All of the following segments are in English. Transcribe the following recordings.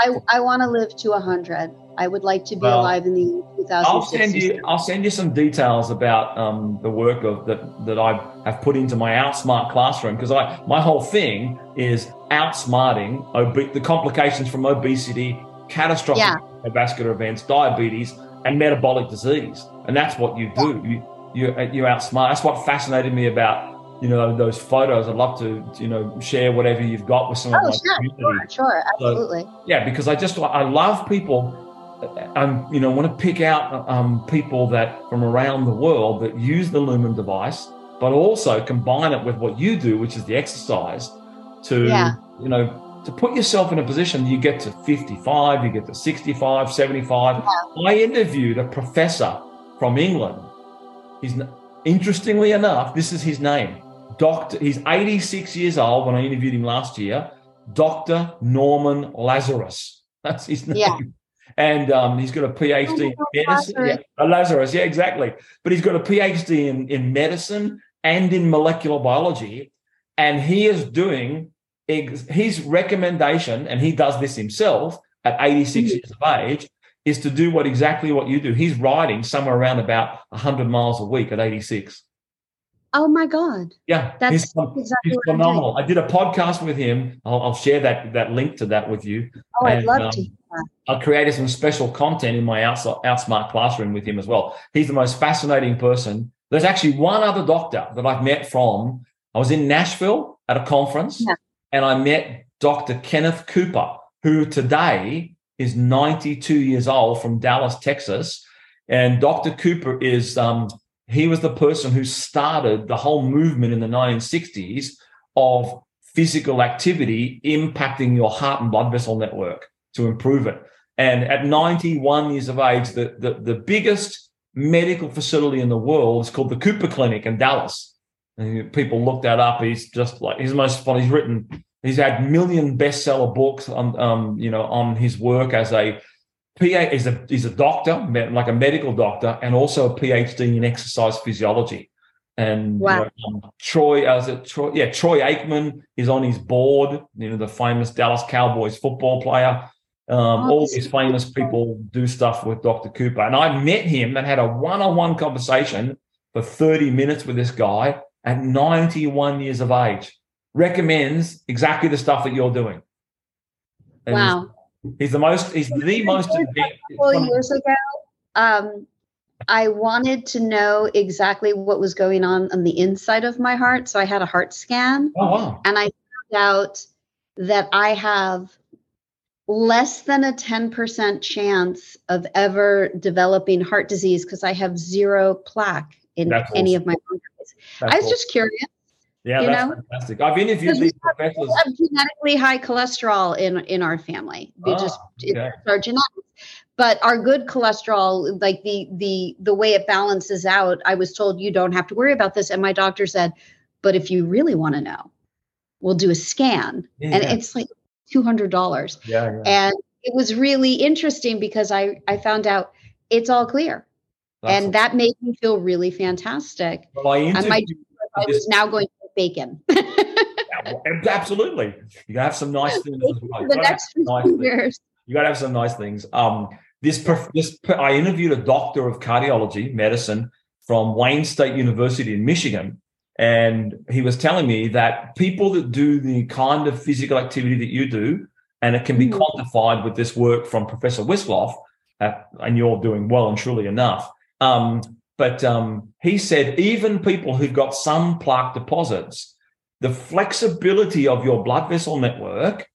I, I want to live to 100. I would like to be Well, alive in the 2060s. I'll send you. I'll send you some details about um, the work of that that I have put into my Outsmart classroom because I my whole thing is outsmarting obe- the complications from obesity, catastrophic Yeah. vascular events, diabetes, and metabolic disease, and that's what you do. You you you outsmart. That's what fascinated me about you know those photos. I'd love to you know share whatever you've got with some of Oh, my sure, community sure, sure, absolutely. yeah because i just i love people i'm you know I want to pick out um, people that from around the world that use the lumen device but also combine it with what you do which is the exercise to Yeah. you know to put yourself in a position you get to 55 you get to 65 75 i interviewed a professor from england he's interestingly enough this is his name doctor he's 86 years old when i interviewed him last year Dr. Norman Lazarus. That's his name. Yeah. And um, he's got a PhD in medicine. Lazarus. Yeah, Lazarus, yeah, exactly. But he's got a PhD in, in medicine and in molecular biology. And he is doing ex- his recommendation, and he does this himself at 86 Mhm. years of age, is to do what exactly what you do. He's riding somewhere around about 100 miles a week at 86. Oh my God. Yeah, That's he's, exactly he's what I'm doing. phenomenal. I did a podcast with him. I'll, I'll share that that link to that with you. Oh, I'd love um, to. I created some special content in my Outsmart, Outsmart classroom with him as well. He's the most fascinating person. There's actually one other doctor that I've met from. I was in Nashville at a conference, Yeah. and I met Dr. Kenneth Cooper, who today is 92 years old from Dallas, Texas. And Dr. Cooper is um, he was the person who started the whole movement in the 1960s of physical activity impacting your heart and blood vessel network to improve it. And at 91 years of age, the, the, the biggest medical facility in the world is called the Cooper Clinic in Dallas. And people look that up. He's just like he's the most fun. He's written. He's had million bestseller books on um, you know on his work as a PA. is a he's a doctor, like a medical doctor, and also a PhD in exercise physiology. And you know, um, Troy, uh, is it Troy? Yeah, Troy Aikman is on his board. You know, the famous Dallas Cowboys football player. Um, Oh, all these famous wonderful. people do stuff with Dr. Cooper. And I met him and had a one on one conversation for 30 minutes with this guy at 91 years of age. Recommends exactly the stuff that you're doing. And Wow. He's, the most, he's the most A couple years ago, um, I wanted to know exactly what was going on on the inside of my heart. So I had a heart scan Oh, wow. and I found out that I have less than a 10% chance of ever developing heart disease because I have zero plaque in That's any awesome. of my arteries. I was awesome. just curious. Yeah, you that's know? fantastic. I've interviewed these we professors. We have genetically high cholesterol in in our family. We Ah, just okay. our genetics. But our good cholesterol, like the the the way it balances out, I was told you don't have to worry about this, and my doctor said, but if you really want to know, we'll do a scan, Yeah, and yeah. it's like two hundred dollars, Yeah, yeah. and it was really interesting because I I found out it's all clear, That's and that made me feel really fantastic. Well, I And my. I was now going to bacon absolutely. You gotta have some nice things as well. The next nice things. years. You gotta have some nice things. Um, this this I interviewed a doctor of cardiology medicine from Wayne State University in Michigan, and he was telling me that people that do the kind of physical activity that you do, and it can be Mhm. quantified with this work from Professor Wisloff, uh, and you're doing well and truly enough. Um, but um, he said even people who've got some plaque deposits, the flexibility of your blood vessel network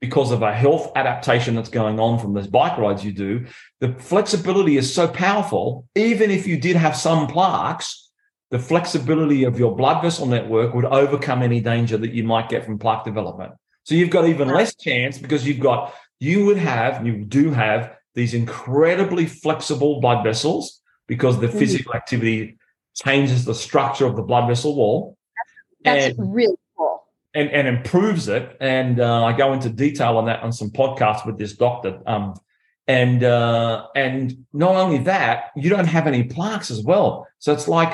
because of a health adaptation that's going on from those bike rides you do, the flexibility is so powerful. Even if you did have some plaques, the flexibility of your blood vessel network would overcome any danger that you might get from plaque development. So you've got even less chance because you've got, you would have, you do have these incredibly flexible blood vessels because the physical activity changes the structure of the blood vessel wall. That's And- really cool. and, and improves it. And uh, I go into detail on that on some podcasts with this doctor. Um, and uh, and not only that, you don't have any plaques as well. So it's like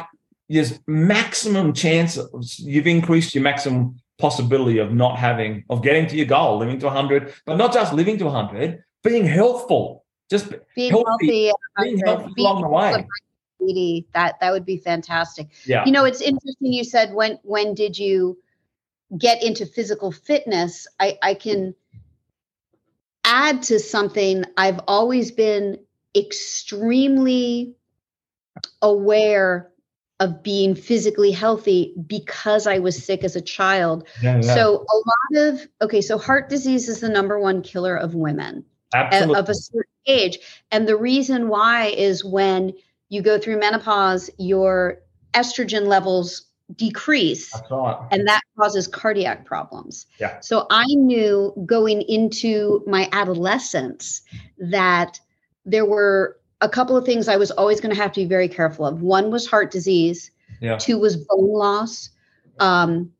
there's maximum chance. You've increased your maximum possibility of not having, of getting to your goal, living to 100, but not just living to 100, being healthful, just being healthy, healthy, uh, being healthy along the way. Beauty, that that would be fantastic. Yeah. You know, it's interesting. You said when when did you get into physical fitness? I I can add to something. I've always been extremely aware of being physically healthy because I was sick as a child. Yeah, yeah. So a lot of okay, so heart disease is the number one killer of women Absolutely. of a certain age. And the reason why is when you go through menopause, your estrogen levels decrease and that causes cardiac problems. Yeah. So I knew going into my adolescence that there were a couple of things I was always going to have to be very careful of. One was heart disease, Yeah. two was bone loss. Um,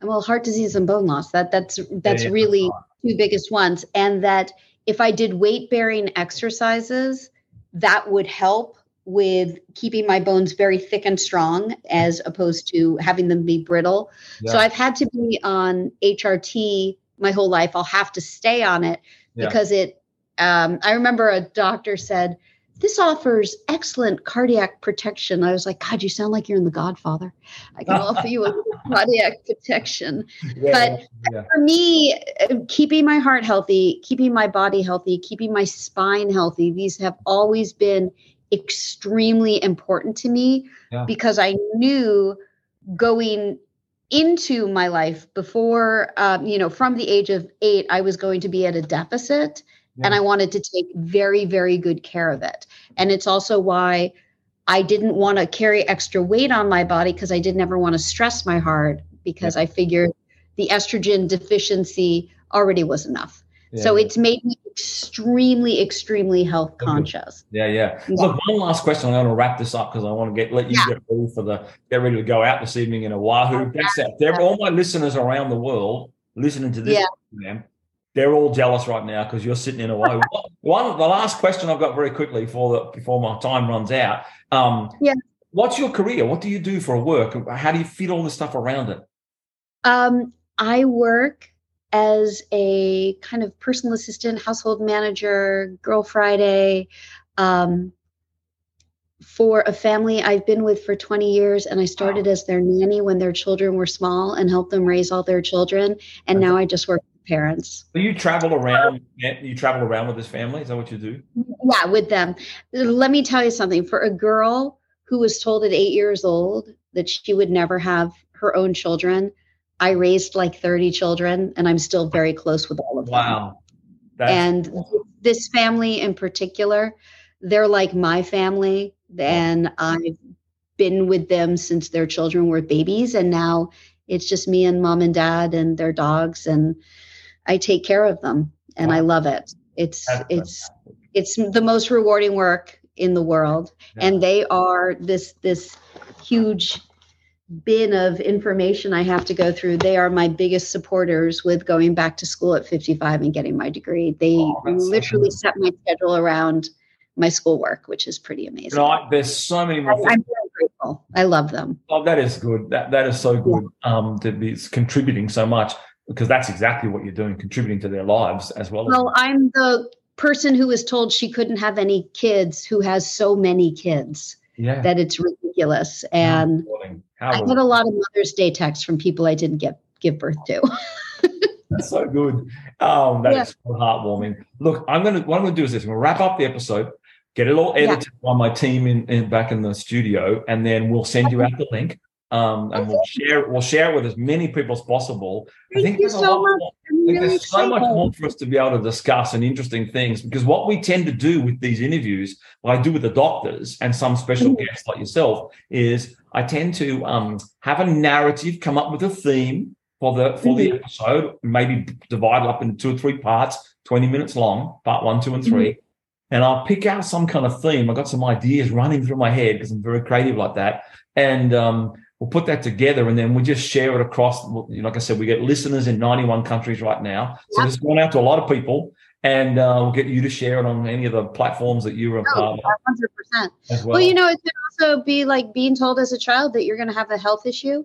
well, heart disease and bone loss. That that's that's yeah. really two biggest ones. And that if I did weight bearing exercises, that would help with keeping my bones very thick and strong as opposed to having them be brittle. So I've had to be on HRT my whole life. I'll have to stay on it Yeah. because it, um, I remember a doctor said, this offers excellent cardiac protection. I was like, God, you sound like you're in The Godfather. I can offer you a cardiac protection Yeah, but- yeah. for me, uh, keeping my heart healthy, keeping my body healthy, keeping my spine healthy, these have always been extremely important to me Yeah. because I knew going into my life before, um, you know, from the age of eight, I was going to be at a deficit and I wanted to take very, very good care of it. And it's also why I didn't want to carry extra weight on my body because I didn't ever want to stress my heart because I figured the estrogen deficiency already was enough. So Yeah. it's made me extremely, extremely health conscious. Yeah, yeah. Yeah. Look, one last question. I'm going to wrap this up because I want to get let you Yeah. get ready for the get ready to go out this evening in Oahu. That's it. They're all my listeners around the world listening to this Yeah. program. They're all jealous right now because you're sitting in a way. one, the last question I've got very quickly for the before my time runs out. Um, Yeah. What's your career? What do you do for work? How do you fit all this stuff around it? Um, I work as a kind of personal assistant, household manager, Girl Friday, um, for a family I've been with for 20 years. And I started as their nanny when their children were small and helped them raise all their children. And now I just work parents. So you travel around. You travel around with this family. Is that what you do? Yeah, with them. Let me tell you something. For a girl who was told at eight years old that she would never have her own children, I raised like 30 children and I'm still very close with all of them. Wow. And this family in particular, they're like my family. And I've been with them since their children were babies. And now it's just me and mom and dad and their dogs. And I take care of them and I love it. It's, That's it's, it's the most rewarding work in the world. Yeah. And they are this, this huge bin of information I have to go through. They are my biggest supporters with going back to school at 55 and getting my degree. They Oh, that's so literally set my schedule around my schoolwork, which is pretty amazing. You know, I- there's so many I, more. I'm very grateful. I love them. Oh, that is good. That that is so good. Um, to be contributing so much because that's exactly what you're doing, contributing to their lives as well. Well, I'm the person who was told she couldn't have any kids who has so many kids yeah. that it's ridiculous. And I get a lot of Mother's Day texts from people I didn't get give birth to. That's so good. Um, that is Yeah. so heartwarming. Look, I'm gonna what I'm gonna do is this. I'm gonna wrap up the episode, get it all edited by my team in, in back in the studio, and then we'll send you out the link. Um, and we'll share we'll share it with as many people as possible. I Thank think you there's so lot much. more- think really there's so much more for us to be able to discuss and interesting things because what we tend to do with these interviews, what I do with the doctors and some special Mhm. guests like yourself, is I tend to um, have a narrative, come up with a theme for the for the Mhm. episode, maybe divide it up into two or three parts, 20 minutes long, part one, two, and 3 And I'll pick out some kind of theme. I've got some ideas running through my head because I'm very creative like that. And um, we'll put that together and then we just share it across. Like I said, we get listeners in 91 countries right now. So Yeah. is going out to a lot of people. And uh, we'll get you to share it on any of the platforms that you're a Oh, part of 100%. as well. Well, you know, it could also be like being told as a child that you're going to have a health issue.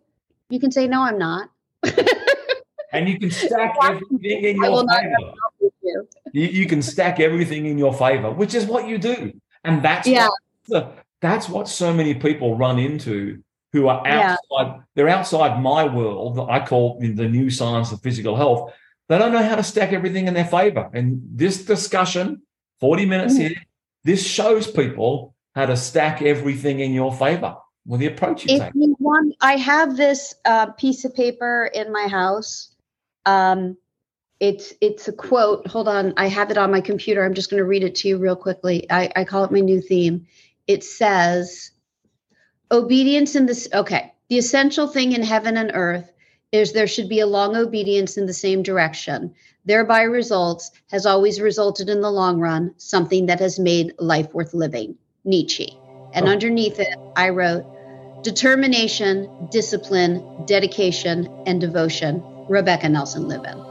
You can say, no, I'm not. and you can stack everything in your favor. You. You, you. can stack everything in your favor, which is what you do, and that's yeah. What, that's what so many people run into who are outside. Yeah. They're outside my world that I call the new science of physical health. They don't know how to stack everything in their favor. And this discussion, forty minutes mm. here, this shows people how to stack everything in your favor with the approach you if take. You want, I have this uh, piece of paper in my house. Um, it's it's a quote. Hold on, I have it on my computer. I'm just going to read it to you real quickly. I, I call it my new theme. It says, "Obedience in this." Okay, the essential thing in heaven and earth is there should be a long obedience in the same direction. Thereby results has always resulted in the long run something that has made life worth living. Nietzsche. And oh. underneath it, I wrote determination, discipline, dedication, and devotion. Rebecca Nelson Lubin.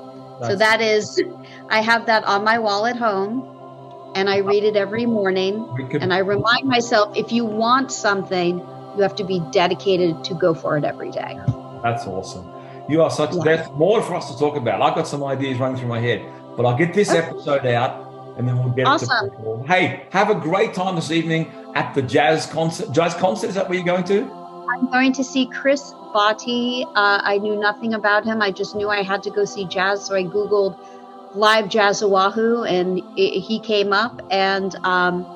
So that is, I have that on my wall at home and I read it every morning. Could, and I remind myself if you want something, you have to be dedicated to go for it every day. That's awesome. You are such, yeah. there's more for us to talk about. I've got some ideas running through my head, but I'll get this episode out and then we'll get awesome. it to Hey, have a great time this evening at the jazz concert. Jazz concert is that where you're going to? I'm going to see Chris Botti. Uh, I knew nothing about him. I just knew I had to go see jazz, so I googled live jazz Oahu, and it, he came up. And um,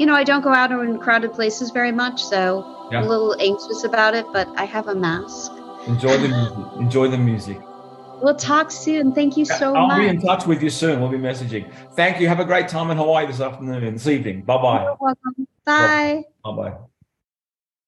you know, I don't go out in crowded places very much, so yeah. I'm a little anxious about it. But I have a mask. Enjoy the music. Enjoy the music. We'll talk soon. Thank you so I'll much. I'll be in touch with you soon. We'll be messaging. Thank you. Have a great time in Hawaii this afternoon and this evening. Bye bye. You're welcome. Bye. Bye bye.